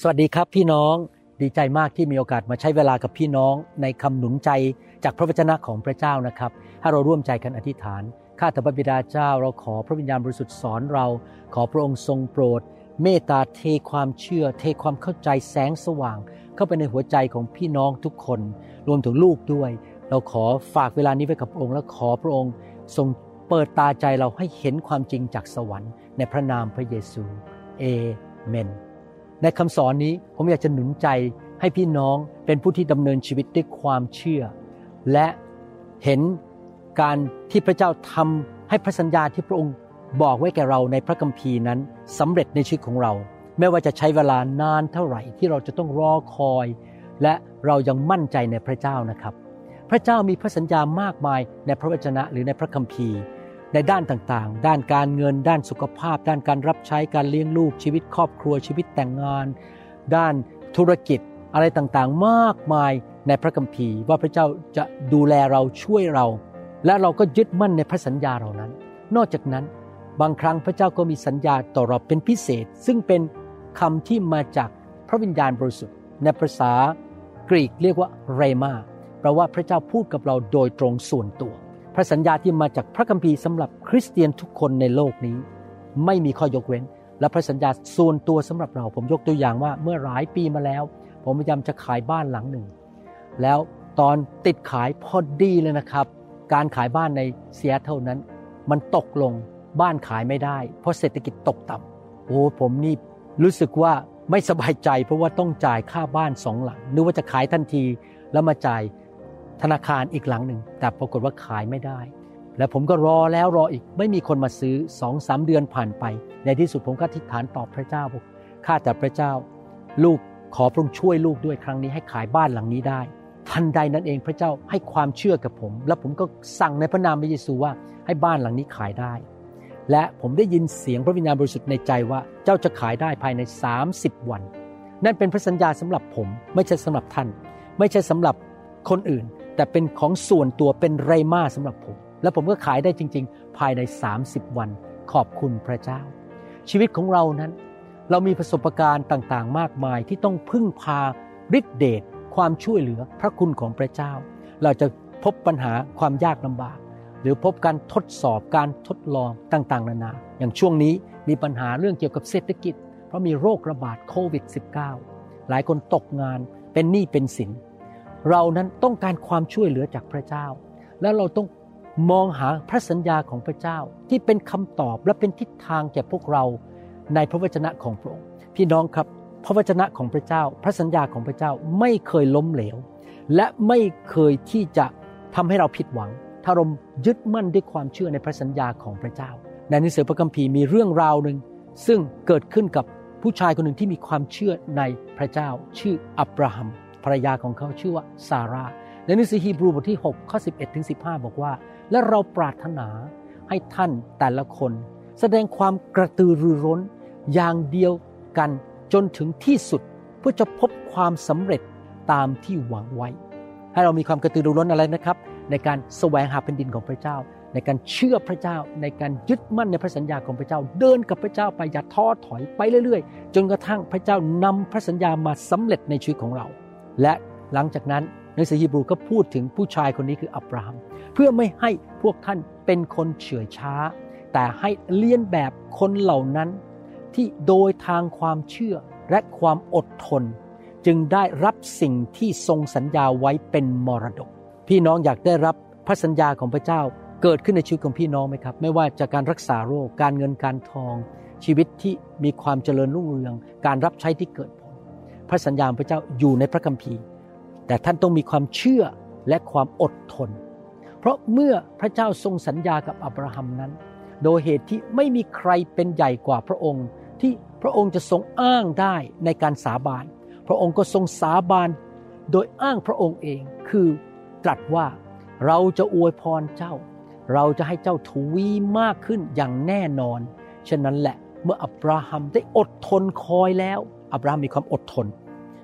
สวัสดีครับพี่น้องดีใจมากที่มีโอกาสมาใช้เวลากับพี่น้องในคำหนุนใจจากพระวจนะของพระเจ้านะครับให้เราร่วมใจกันอธิษฐาน ข้าแต่พระบิดาเจ้า เราขอพระวิญญาณบริสุทธิ์สอนเรา ขอพระองค์ทรงโปรด เมตตาเทความเชื่อ เทความเข้าใจแสงสว่าง เข้าไปในหัวใจของพี่น้องทุกคน รวมถึงลูกด้วย เราขอฝากเวลานี้ไว้กับองค์ และขอพระองค์ทรงเปิดตาใจเราให้เห็นความจริงจากสวรรค์ ในพระนามพระเยซูเอเมน ในคำสอนนี้ผมอยากจะหนุนใจให้พี่น้องเป็นผู้ที่ดำเนินชีวิตด้วยความเชื่อ และเห็นการที่พระเจ้าทำให้พระสัญญาที่พระองค์บอกไว้แก่เราในพระคัมภีร์นั้นสำเร็จในชีวิตของเรา ไม่ว่าจะใช้เวลานานเท่าไหร่ที่เราจะต้องรอคอย และเรายังมั่นใจในพระเจ้านะครับ พระเจ้ามีพระสัญญามากมายในพระวจนะหรือในพระคัมภีร์ ในด้านต่างๆ ด้านการเงิน ด้านสุขภาพ ด้านการรับใช้การเลี้ยงลูกชีวิตครอบครัวชีวิตแต่งงาน ด้านธุรกิจอะไรต่างๆ มากมายในพระคัมภีร์ว่าพระเจ้าจะดูแลเราช่วยเรา และเราก็ยึดมั่นในพระสัญญาเหล่านั้น นอกจากนั้น บางครั้งพระเจ้าก็มีสัญญาต่อเราเป็นพิเศษ ซึ่งเป็นคำที่มาจากพระวิญญาณบริสุทธิ์ ในภาษากรีกเรียกว่าเรมาแปลว่าพระเจ้าพูดกับเราโดยตรงส่วนตัว พระสัญญาที่มาจากพระคัมภีร์สำหรับคริสเตียนทุกคนในโลกนี้ ไม่มีข้อยกเว้น และพระสัญญาส่วนตัวสำหรับเรา ผมยกตัวอย่างว่าเมื่อหลายปีมาแล้ว ผมพยายามจะขายบ้านหลังหนึ่ง แล้วตอนติดขายพอดีเลยนะครับ การขายบ้านในเซียเท่านั้น มันตกลงบ้านขายไม่ได้ เพราะเศรษฐกิจตกต่ำโอ้ผมนี่รู้สึกว่าไม่สบายใจเพราะว่าต้องจ่ายค่าบ้านสองหลังนึกว่าจะขายทันทีแล้วมาจ่าย ธนาคารอีกหลังหนึ่ง แต่ปรากฏว่าขายไม่ได้ แล้วผมก็รอแล้วรออีกไม่มีคนมาซื้อสองสามเดือนผ่านไป ในที่สุดผมก็อธิฐานตอบพระเจ้าบอกข้าแต่พระเจ้า ลูกขอพระองค์ช่วยลูกด้วยครั้งนี้ให้ขายบ้านหลังนี้ได้ ทันใดนั้นเองพระเจ้าให้ความเชื่อกับผม แล้วผมก็สั่งในพระนามพระเยซูว่าให้บ้านหลังนี้ขายได้ และผมได้ยินเสียงพระวิญญาณบริสุทธิ์ในใจว่าเจ้าจะขายได้ภายใน 30 วัน นั่นเป็นพระสัญญาสำหรับผม ไม่ใช่สำหรับท่าน ไม่ใช่สำหรับคนอื่น แต่เป็นของส่วนตัวเป็นไรมาสำหรับผม และผมก็ขายได้จริง ๆ ภายใน 30 วัน ขอบคุณพระเจ้า ชีวิตของเรานั้น เรามีประสบการณ์ต่างๆ มากมายที่ต้องพึ่งพาฤทธิเดชความช่วยเหลือพระคุณของพระเจ้า เราจะพบปัญหาความยากลำบาก หรือพบการทดสอบการทดลองต่างๆ นานา อย่างช่วงนี้มีปัญหาเรื่องเกี่ยวกับเศรษฐกิจ เพราะมีโรคระบาดโควิด -19 หลายคนตกงานเป็นหนี้เป็นสิน เรานั้นต้องการความช่วยเหลือจากพระเจ้า แล้วเราต้องมองหาพระสัญญาของพระเจ้า ที่เป็นคำตอบและเป็นทิศทางแก่พวกเราในพระวจนะของพระองค์พี่น้องครับ พระวจนะของพระเจ้า พระสัญญาของพระเจ้าไม่เคยล้มเหลว และไม่เคยที่จะทำให้เราผิดหวัง ถ้าเรายึดมั่นด้วยความเชื่อในพระสัญญาของพระเจ้า ในหนังสือพระคัมภีร์มีเรื่องราวหนึ่งซึ่งเกิดขึ้นกับผู้ชายคนหนึ่งที่มีความเชื่อในพระเจ้า ชื่ออับราฮัม ภรรยาของเขาชื่อว่าซาร่าในหนังสือฮีบรูบทที่6ข้อ11ถึง15 บอกว่า และเราปรารถนาให้ท่านแต่ละคน แสดงความกระตือรือร้น อย่างเดียวกันจนถึงที่สุด เพื่อจะพบความสำเร็จตามที่หวังไว้ ให้เรามีความกระตือรือร้นอะไรนะครับ ในการแสวงหาแผ่นดินของพระเจ้า ในการเชื่อพระเจ้า ในการยึดมั่นในพระสัญญาของพระเจ้า เดินกับพระเจ้าไปอย่าท้อถอยไปเรื่อย ๆ จนกระทั่งพระเจ้านำพระสัญญามาสำเร็จในชีวิตของเรา และหลังจากนั้นหนังสือฮีบรูก็พูดถึงผู้ชายคนนี้คืออับราฮัม เพื่อไม่ให้พวกท่านเป็นคนเฉื่อยช้า แต่ให้เลียนแบบคนเหล่านั้น ที่โดยทางความเชื่อและความอดทน จึงได้รับสิ่งที่ทรงสัญญาไว้เป็นมรดก พี่น้องอยากได้รับพระสัญญาของพระเจ้าเกิดขึ้นในชีวิตของพี่น้องไหมครับ ไม่ว่าจากการรักษาโรคการเงินการทอง ชีวิตที่มีความเจริญรุ่งเรือง การรับใช้ที่เกิด พระสัญญาของพระเจ้าอยู่ในพระคัมภีร์ แต่ท่านต้องมีความเชื่อและความอดทน เพราะเมื่อพระเจ้าทรงสัญญากับอับราฮัมนั้น โดยเหตุที่ไม่มีใครเป็นใหญ่กว่าพระองค์ ที่พระองค์จะทรงอ้างได้ในการสาบาน พระองค์ก็ทรงสาบานโดยอ้างพระองค์เอง คือตรัสว่าเราจะอวยพรเจ้า เราจะให้เจ้าทวีมากขึ้นอย่างแน่นอน ฉะนั้นแหละ เมื่ออับราฮัมได้อดทนคอยแล้ว อับราฮัมมีความอดทน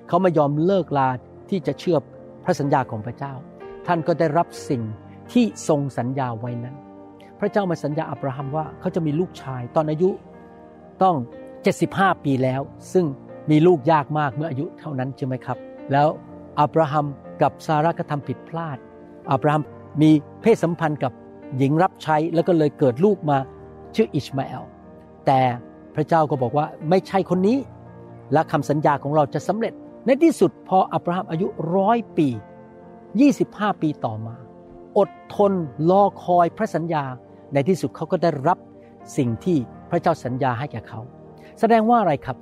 เขาไม่ยอมเลิกลาที่จะเชื่อพระสัญญาของพระเจ้า ท่านก็ได้รับสิ่งที่ทรงสัญญาไว้นั้น พระเจ้ามาสัญญาอับราฮัมว่าเขาจะมีลูกชายตอนอายุต้อง 75 ปีแล้ว ซึ่งมีลูกยากมากเมื่ออายุเท่านั้นใช่ไหมครับ แล้วอับราฮัมกับซาร่าก็ทำผิดพลาด อับราฮัมมีเพศสัมพันธ์กับหญิงรับใช้แล้วก็เลยเกิดลูกมาชื่ออิชมาเอลแต่ พระเจ้าก็บอกว่าไม่ใช่คนนี้ และคำสัญญาของเราจะสำเร็จ ในที่สุดพออับราฮัมอายุร้อยปี 25 ปีต่อมา อดทนรอคอยพระสัญญา ในที่สุดเขาก็ได้รับสิ่งที่พระเจ้าสัญญาให้แก่เขา แสดงว่าอะไรครับ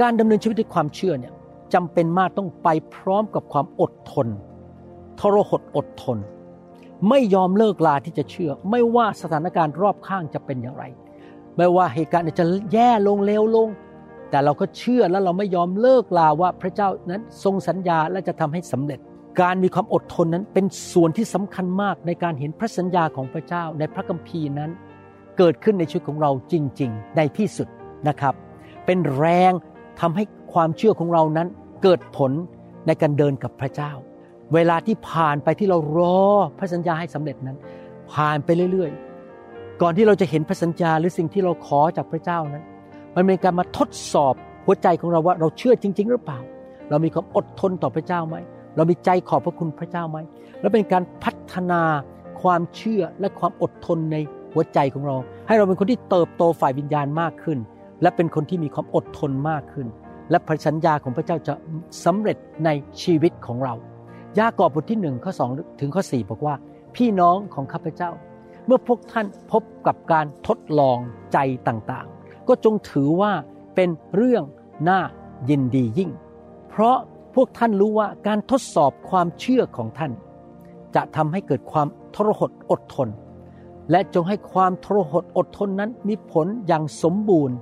การดำเนินชีวิตด้วยความเชื่อเนี่ยจำเป็นมากต้องไปพร้อมกับความอดทน ทรหดอดทน ไม่ยอมเลิกลาที่จะเชื่อ ไม่ว่าสถานการณ์รอบข้างจะเป็นอย่างไร ไม่ว่าเหตุการณ์จะแย่ลงเลวลง แต่เราก็เชื่อและเราไม่ยอมเลิกลาว่าพระเจ้านั้นทรงสัญญาและจะทำให้สำเร็จ การมีความอดทนนั้นเป็นส่วนที่สำคัญมากในการเห็นพระสัญญาของพระเจ้าในพระคัมภีร์นั้น เกิดขึ้นในชีวิตของเราจริง ๆ ในที่สุดนะครับ เป็นแรงทำให้ความเชื่อของเรานั้นเกิดผลในการเดินกับพระเจ้า เวลาที่ผ่านไปที่เรารอพระสัญญาให้สำเร็จนั้น ผ่านไปเรื่อยๆ ก่อนที่เราจะเห็นพระสัญญาหรือสิ่งที่เราขอจากพระเจ้านั้น มันเป็นการมาทดสอบหัวใจของเราว่าเราเชื่อจริง ๆ หรือเปล่า เรามีความอดทนต่อพระเจ้าไหม เรามีใจขอบพระคุณพระเจ้าไหม และเป็นการพัฒนาความเชื่อและความอดทนในหัวใจของเรา ให้เราเป็นคนที่เติบโตฝ่ายวิญญาณมากขึ้น และเป็นคนที่มีความอดทนมากขึ้น และพระสัญญาของพระเจ้าจะสำเร็จในชีวิตของเรา ยากอบบทที่หนึ่งข้อสองถึงข้อสี่บอกว่า พี่น้องของข้าพเจ้า เมื่อพวกท่านพบกับการทดลองใจต่างๆ ก็จงถือว่าเป็นเรื่องน่ายินดียิ่ง เพราะพวกท่านรู้ว่าการทดสอบความเชื่อของท่าน จะทำให้เกิดความทรหดอดทน และจงให้ความทรหดอดทนนั้นมีผลอย่างสมบูรณ์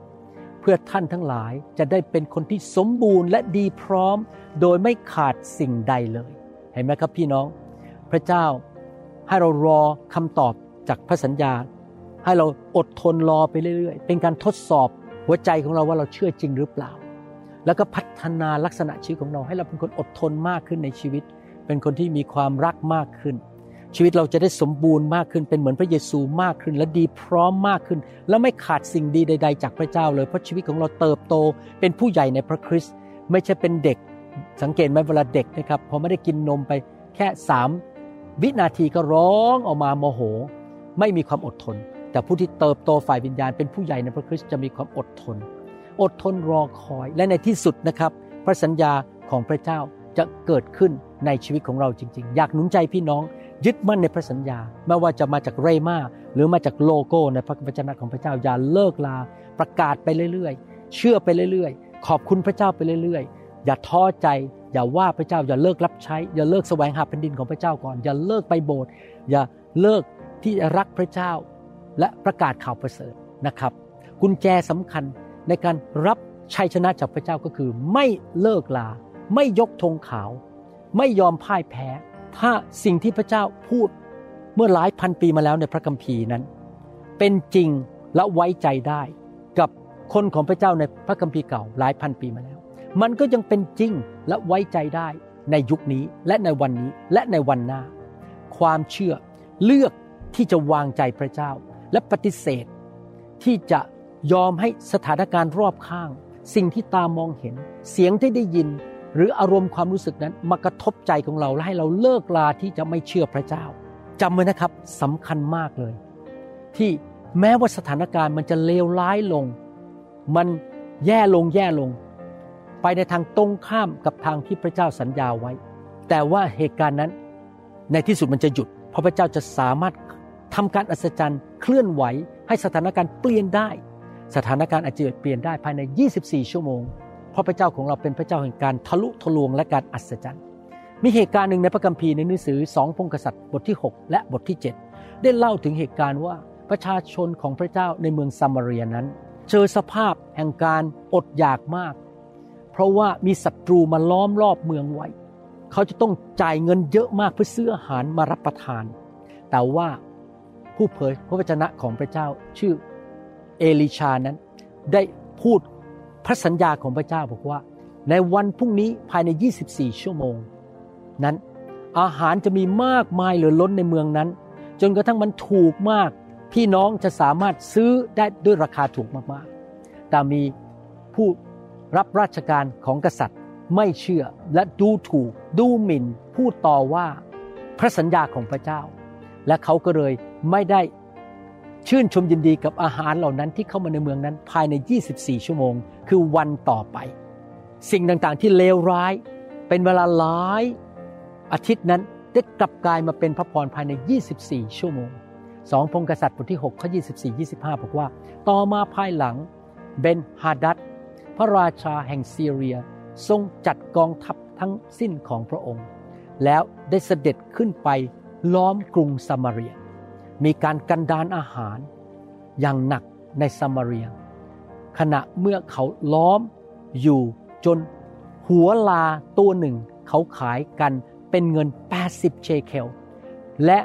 เพื่อท่านทั้งหลายจะได้เป็นคนที่สมบูรณ์และดีพร้อม โดยไม่ขาดสิ่งใดเลย เห็นไหมครับพี่น้อง พระเจ้าให้เรารอคำตอบ จากพระสัญญา ให้เราอดทนรอไปเรื่อยๆ เป็นการทดสอบหัวใจของเราว่าเราเชื่อจริงหรือเปล่า แล้วก็พัฒนาลักษณะชีวิตของเราให้เราเป็นคนอดทนมากขึ้นในชีวิต เป็นคนที่มีความรักมากขึ้น ชีวิตเราจะได้สมบูรณ์มากขึ้น เป็นเหมือนพระเยซูมากขึ้น และดีพร้อมมากขึ้น และไม่ขาดสิ่งดีใด ๆ จากพระเจ้าเลยเพราะชีวิตของเราเติบโต เป็นผู้ใหญ่ในพระคริสต์ไม่ใช่เป็นเด็ก สังเกตไหมเวลาเด็กนะครับพอไม่ได้กินนมไปแค่สามวินาทีก็ร้องออกมาโมโห ไม่มีความอดทน แต่ผู้ที่เติบโตฝ่ายวิญญาณเป็นผู้ใหญ่ในพระคริสต์จะมีความอดทน อดทนรอคอยและในที่สุดนะครับ พระสัญญาของพระเจ้าจะเกิดขึ้นในชีวิตของเราจริง ๆ อยากหนุนใจพี่น้อง ยึดมั่นในพระสัญญาไม่ว่าจะมาจากเรมาหรือมาจากโลโก้ในพระวจนะของพระเจ้าอย่าเลิกลา ประกาศไปเรื่อยๆ เชื่อไปเรื่อยๆ ขอบคุณพระเจ้าไปเรื่อยๆ อย่าท้อใจ อย่าว่าพระเจ้าอย่าเลิกรับใช้ อย่าเลิกแสวงหาแผ่นดินของพระเจ้าก่อน อย่าเลิกไปโบสถ์อย่าเลิก ที่จะรักพระเจ้าและประกาศข่าวประเสริฐนะครับ กุญแจสำคัญในการรับชัยชนะจากพระเจ้าก็คือ ไม่เลิกลา ไม่ยกธงขาว ไม่ยอมพ่ายแพ้ ถ้าสิ่งที่พระเจ้าพูดเมื่อหลายพันปีมาแล้วในพระคัมภีร์นั้น เป็นจริงและไว้ใจได้ กับคนของพระเจ้าในพระคัมภีร์เก่าหลายพันปีมาแล้ว มันก็ยังเป็นจริงและไว้ใจได้ในยุคนี้และในวันนี้และในวันหน้า ความเชื่อเลือก ที่จะวางใจพระเจ้า และปฏิเสธ ที่จะยอมให้สถานการณ์รอบข้าง สิ่งที่ตามองเห็น เสียงที่ได้ยิน หรืออารมณ์ความรู้สึกนั้นมากระทบใจของเราและให้เราเลิกลาที่จะไม่เชื่อพระเจ้าจำไว้นะครับสำคัญมากเลย ที่แม้ว่าสถานการณ์มันจะเลวร้ายลง มันแย่ลงแย่ลง ไปในทางตรงข้ามกับทางที่พระเจ้าสัญญาไว้ แต่ว่าเหตุการณ์นั้น ในที่สุดมันจะหยุด เพราะพระเจ้าจะสามารถ ทำการอัศจรรย์เคลื่อนไหวให้สถานการณ์เปลี่ยนได้ สถานการณ์อาจจะเปลี่ยนได้ภายใน 24 ชั่วโมง เพราะพระเจ้าของเราเป็นพระเจ้าแห่งการทะลุทะลวงและการอัศจรรย์ มีเหตุการณ์หนึ่งในพระคัมภีร์ในหนังสือสองพงกษัตริย์บทที่ 6 และบทที่ 7 ได้เล่าถึงเหตุการณ์ว่าประชาชนของพระเจ้าในเมืองซามารียนั้น เจอสภาพแห่งการอดอยากมาก เพราะว่ามีศัตรูมาล้อมรอบเมืองไว้ เขาจะต้องจ่ายเงินเยอะมากเพื่อซื้ออาหารมารับประทาน แต่ว่า ผู้เผยพระวจนะของพระเจ้าชื่อเอลิชานั้น ได้พูดพระสัญญาของพระเจ้าบอกว่า ในวันพรุ่งนี้ภายใน 24 ชั่วโมง นั้น อาหารจะมีมากมายเหลือล้นในเมืองนั้น จนกระทั่งมันถูกมาก พี่น้องจะสามารถซื้อได้ด้วยราคาถูกมากๆ แต่มีผู้รับราชการของกษัตริย์ไม่เชื่อและดูถูกดูหมิ่นพูดต่อว่าพระสัญญาของพระเจ้า และเขาก็เลย ไม่ได้ชื่นชมยินดีกับอาหารเหล่านั้นที่เข้ามาในเมืองนั้นภายใน 24 ชั่วโมง คือวันต่อไป สิ่งต่างๆที่เลวร้าย เป็นเวลาหลายอาทิตย์นั้นได้กลับกลายมาเป็นพระพรภายใน 24 ชั่วโมงสองพงศ์กษัตริย์บทที่6ข้อ24 25 บอกว่า ต่อมาภายหลังเบนฮาดัดพระราชาแห่งซีเรีย ทรงจัดกองทัพทั้งสิ้นของพระองค์ แล้วได้เสด็จขึ้นไปล้อมกรุงสมาเรีย มีการกันดานอาหารอย่างหนักในสมาเรีย ขณะเมื่อเขาล้อมอยู่จนหัวลาตัวหนึ่ง เขาขายกันเป็นเงิน 80 เชเคล และ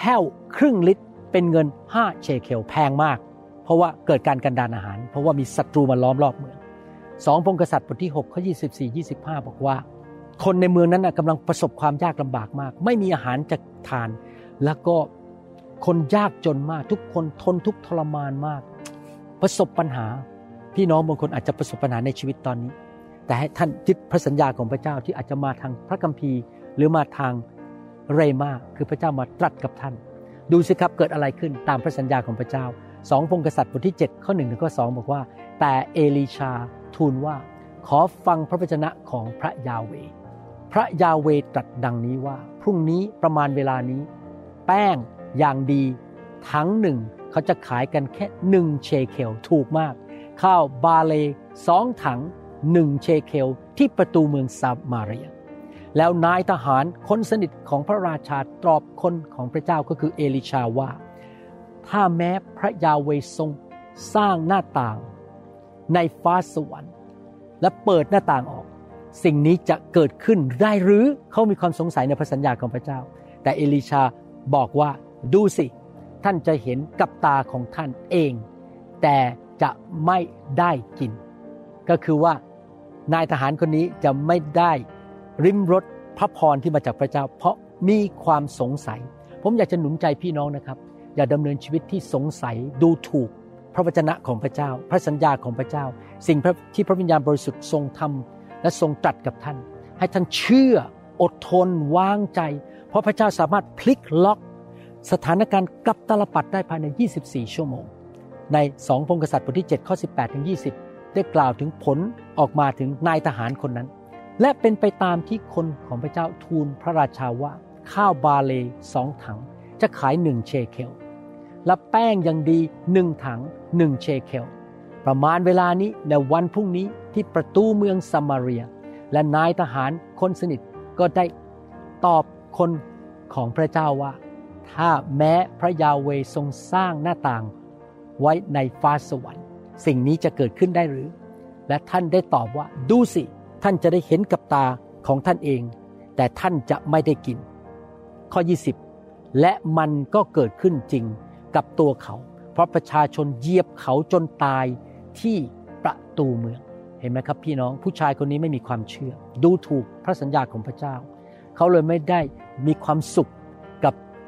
แห้วครึ่งลิตรเป็นเงิน 5 เชเคลแพงมาก เพราะว่าเกิดการกันดานอาหาร เพราะว่ามีศัตรูมาล้อมรอบเมืองสองพงกษัตริย์บทที่6ข้อ24 25 บอกว่า คนในเมืองนั้นกำลังประสบความยากลำบากมาก ไม่มีอาหารจะทานแล้วก็ คนยากจนมาก ทุกคนทนทุกทรมานมาก ประสบปัญหา พี่น้องบางคนอาจจะประสบปัญหาในชีวิตตอนนี้ แต่ให้ท่านยึดพระสัญญาของพระเจ้าที่อาจจะมาทางพระคัมภีร์ หรือมาทางเรมาคือพระเจ้ามาตรัสกับท่าน ดูสิครับเกิดอะไรขึ้นตามพระสัญญาของพระเจ้าสองพงศ์กษัตริย์บทที่ 7 ข้อ1ถึงข้อ2บอกว่า แต่เอลีชาทูลว่าขอฟังพระวจนะของพระยาเว พระยาเวตรัสดังนี้ว่า พรุ่งนี้ประมาณเวลานี้ แป้ง อย่างดีทั้งหนึ่งเขาจะขายกันแค่หนึ่งเชเคลถูกมาก ข้าวบาเลสองถังหนึ่งเชเคลที่ประตูเมืองซามาเรีย แล้วนายทหารคนสนิทของพระราชาตรอบคนของพระเจ้าก็คือเอลิชาว่า ถ้าแม้พระยาเวทรงสร้างหน้าต่างในฟ้าสวรรค์ และเปิดหน้าต่างออก สิ่งนี้จะเกิดขึ้นได้หรือเขามีความสงสัยในพระสัญญาของพระเจ้า แต่เอลิชาบอกว่า ดูสิ ท่านจะเห็นกับตาของท่านเอง แต่จะไม่ได้กิน ก็คือว่านายทหารคนนี้จะไม่ได้ริมรสพระพรที่มาจากพระเจ้า เพราะมีความสงสัย ผมอยากจะหนุนใจพี่น้องนะครับ อย่าดำเนินชีวิตที่สงสัยดูถูกพระวจนะของพระเจ้า พระสัญญาของพระเจ้า สิ่งที่พระวิญญาณบริสุทธิ์ทรงทำและทรงตรัสกับท่าน ให้ท่านเชื่ออดทนวางใจ เพราะพระเจ้าสามารถพลิกล็อก สถานการณ์กลับตลปัดได้ภายใน 24 ชั่วโมง ใน2พงศษัตริย์บทที่7ข้อ 18 ถึง 20 ได้กล่าวถึงผลออกมาถึงนายทหารคนนั้น และเป็นไปตามที่คนของพระเจ้าทูลพระราชาว่า ข้าวบาเลสองถัง จะขายหนึ่งเชเคล และแป้งยังดีหนึ่งถังหนึ่งเชเคล ประมาณเวลานี้ในวันพรุ่งนี้ที่ประตูเมืองสมาเรีย และนายทหารคนสนิทก็ได้ตอบคนของพระเจ้าว่า ถ้าแม้พระยาเวทรงสร้างหน้าต่างไว้ในฟ้าสวรรค์ สิ่งนี้จะเกิดขึ้นได้หรือ และท่านได้ตอบว่าดูสิ ท่านจะได้เห็นกับตาของท่านเอง แต่ท่านจะไม่ได้กิน ข้อ 20 และมันก็เกิดขึ้นจริงกับตัวเขา เพราะประชาชนเยียบเขาจนตายที่ประตูเมืองเห็นไหมครับพี่น้องผู้ชายคนนี้ไม่มีความเชื่อ ดูถูกพระสัญญาของพระเจ้า เขาเลยไม่ได้มีความสุข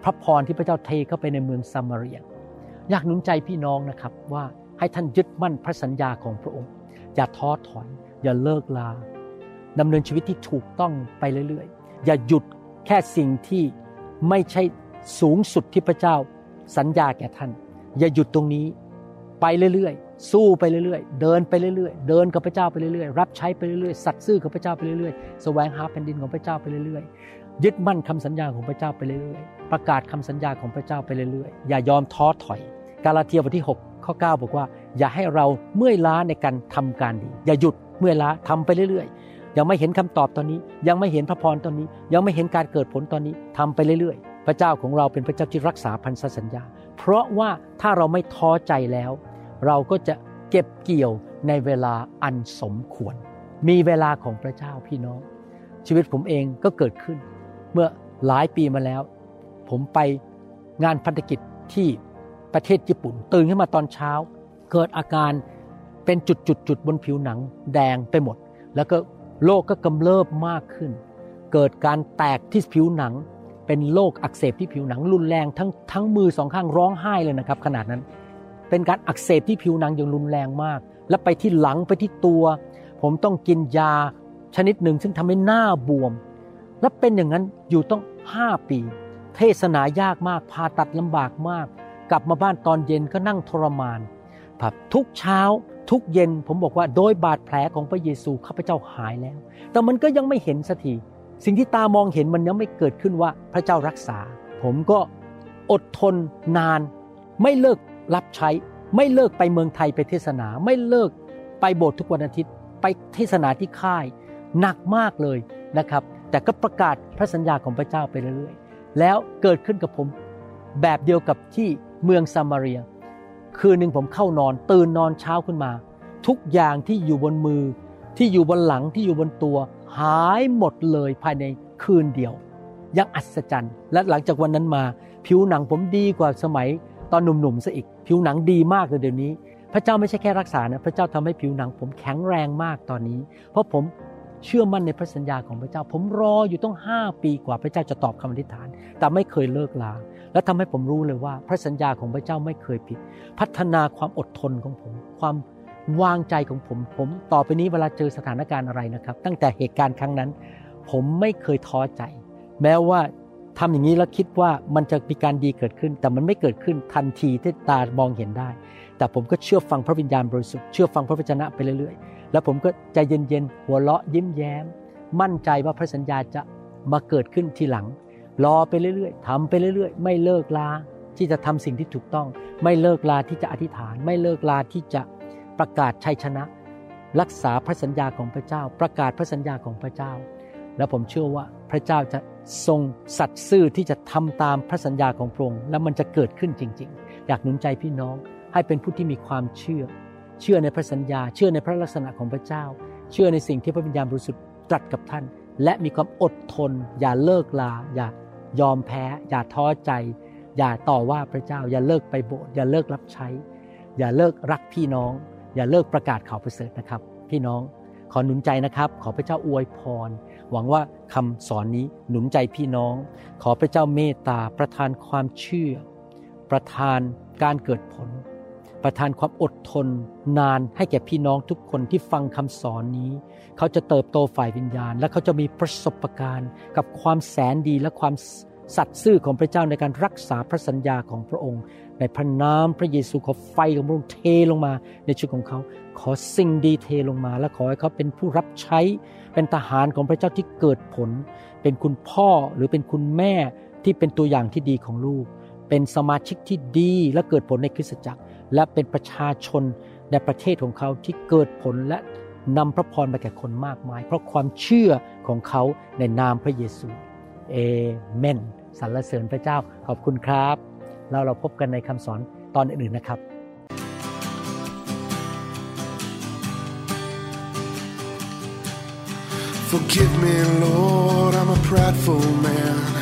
พระพรที่พระเจ้าเทเข้าไปในเมืองซามารียอยากหนุนใจพี่น้องนะครับว่าให้ท่านยึดมั่นพระสัญญาของพระองค์ อย่าท้อถอย อย่าเลิกลาดำเนินชีวิตที่ถูกต้องไปเรื่อยๆ อย่าหยุดแค่สิ่งที่ไม่ใช่สูงสุดที่พระเจ้าสัญญาแก่ท่าน อย่าหยุดตรงนี้ไปเรื่อยๆ สู้ไปเรื่อยๆ เดินไปเรื่อยๆ เดินกับพระเจ้าไปเรื่อยๆ รับใช้ไปเรื่อยๆ สัตย์ซื่อกับพระเจ้าไปเรื่อยๆ แสวงหาแผ่นดินของพระเจ้าไปเรื่อยๆ ยึดมั่นคำสัญญาของพระเจ้าไปเรื่อยๆ ประกาศคำสัญญาของพระเจ้าไปเรื่อยๆ อย่ายอมท้อถอย กาลาเทียบทที่ 6 ข้อ 9 บอกว่า อย่าให้เราเมื่อยล้าในการทำการดี อย่าหยุดเมื่อยล้าทำไปเรื่อยๆ ยังไม่เห็นคำตอบตอนนี้ ยังไม่เห็นพระพรตอนนี้ ยังไม่เห็นการเกิดผลตอนนี้ทำไปเรื่อยๆ พระเจ้าของเราเป็นพระเจ้าที่รักษาพันธสัญญา เพราะว่าถ้าเราไม่ท้อใจแล้ว เราก็จะเก็บเกี่ยวในเวลาอันสมควร มีเวลาของพระเจ้าพี่น้อง ชีวิตผมเองก็เกิดขึ้น เมื่อหลายปีมาแล้ว ผมไปงานพันธกิจที่ประเทศญี่ปุ่น ตื่นขึ้นมาตอนเช้า เกิดอาการเป็นจุดๆๆบนผิวหนังแดงไปหมด แล้วก็โรคกก็กำเริบมากขึ้น เกิดการแตกที่ผิวหนัง เป็นโรคอักเสบที่ผิวหนังรุนแรงทั้งทั้งมือสองข้างร้องไห้เลยนะครับ ขนาดนั้น เป็นการอักเสบที่ผิวหนังอย่างรุนแรงมาก และไปที่หลังไปที่ตัว ผมต้องกินยาชนิดหนึ่ง ซึ่งทำให้หน้าบวม และเป็นอย่างนั้นอยู่ต้องห้าปี เทศนายากมากผ่าตัดลำบากมาก กลับมาบ้านตอนเย็นก็นั่งทรมานครับทุกเช้าทุกเย็นผมบอกว่าโดยบาดแผลของพระเยซูข้าพเจ้าหายแล้ว แต่มันก็ยังไม่เห็นสักทีสิ่งที่ตามองเห็นมันยังไม่เกิดขึ้นว่าพระเจ้ารักษา ผมก็อดทนนาน ไม่เลิกรับใช้ ไม่เลิกไปเมืองไทยไปเทศนา ไม่เลิกไปโบสถ์ทุกวันอาทิตย์ ไปเทศนาที่ค่าย หนักมากเลยนะครับ แต่ก็ประกาศพระสัญญาของพระเจ้าไปเรื่อยๆ แล้วเกิดขึ้นกับผมแบบเดียวกับที่เมืองซามาเรีย คืนหนึ่งผมเข้านอน ตื่นนอนเช้าขึ้นมา ทุกอย่างที่อยู่บนมือ ที่อยู่บนหลังที่อยู่บนตัว หายหมดเลยภายในคืนเดียว ยังอัศจรรย์ และหลังจากวันนั้นมา ผิวหนังผมดีกว่าสมัยตอนหนุ่มๆซะอีก ผิวหนังดีมากเลยเดี๋ยวนี้ พระเจ้าไม่ใช่แค่รักษานะ พระเจ้าทำให้ผิวหนังผมแข็งแรงมากตอนนี้ เพราะผม เชื่อมั่นในพระสัญญาของพระเจ้า ผมรออยู่ต้องห้าปีกว่าพระเจ้าจะตอบคำอธิษฐาน แต่ไม่เคยเลิกลา และทำให้ผมรู้เลยว่า พระสัญญาของพระเจ้าไม่เคยผิด พัฒนาความอดทนของผม ความวางใจของผม ผมต่อไปนี้เวลาเจอสถานการณ์อะไรนะครับ ตั้งแต่เหตุการณ์ครั้งนั้น ผมไม่เคยท้อใจ แม้ว่าทำอย่างนี้แล้วคิดว่ามันจะมีการดีเกิดขึ้น แต่มันไม่เกิดขึ้นทันทีที่ตามองเห็นได้ แต่ผมก็เชื่อฟังพระวิญญาณบริสุทธิ์เชื่อฟังพระวจนะไปเรื่อยๆ แล้วผมก็ใจเย็นๆหัวเราะยิ้มแย้ม มั่นใจว่าพระสัญญาจะมาเกิดขึ้นทีหลัง รอไปเรื่อยๆทำไปเรื่อยๆ ไม่เลิกลาที่จะทำสิ่งที่ถูกต้อง ไม่เลิกลาที่จะอธิษฐาน ไม่เลิกลาที่จะประกาศชัยชนะ รักษาพระสัญญาของพระเจ้า ประกาศพระสัญญาของพระเจ้า แล้วผมเชื่อว่าพระเจ้าจะทรงสัตย์ซื่อที่จะทำตามพระสัญญาของพระองค์และมันจะเกิดขึ้นจริง ๆ อยากหนุนใจพี่น้องให้เป็นผู้ที่มีความเชื่อ เชื่อในพระสัญญา เชื่อในพระลักษณะของพระเจ้า เชื่อในสิ่งที่พระวิญญาณบริสุทธิ์ตรัสกับท่าน และมีความอดทน อย่าเลิกลา อย่ายอมแพ้ อย่าท้อใจ อย่าต่อว่าพระเจ้า อย่าเลิกไปโบสถ์อย่าเลิกรับใช้ อย่าเลิกรักพี่น้อง อย่าเลิกประกาศข่าวประเสริฐนะครับ พี่น้องขอหนุนใจนะครับ ขอพระเจ้าอวยพร หวังว่าคำสอนนี้หนุนใจพี่น้อง ขอพระเจ้าเมตตาประทานความเชื่อ ประทานการเกิดผล ประทานความอดทนนานให้แก่พี่น้องทุกคนที่ฟังคำสอนนี้ เขาจะเติบโตฝ่ายวิญญาณ และเขาจะมีประสบการณ์ กับความแสนดีและความสัตย์ซื่อของพระเจ้าในการรักษาพระสัญญาของพระองค์ ในพระนามพระเยซูขอไฟของพระองค์เทลงมาในชีวิตของเขา ขอสิ่งดีเทลงมา และขอให้เขาเป็นผู้รับใช้ เป็นทหารของพระเจ้าที่เกิดผล เป็นคุณพ่อหรือเป็นคุณแม่ที่เป็นตัวอย่างที่ดีของลูก เป็นสมาชิกที่ดีและเกิดผลในคริสตจักร และเป็นประชาชนในประเทศของเขาที่เกิดผลและนำพระพรมาแก่คนมากมาย เพราะความเชื่อของเขาในนามพระเยซูเอเมนสรรเสริญพระเจ้าขอบคุณครับ แล้วเราพบกันในคำสอนตอนอื่นๆนะครับ Forgive me, Lord, I'm a prideful man.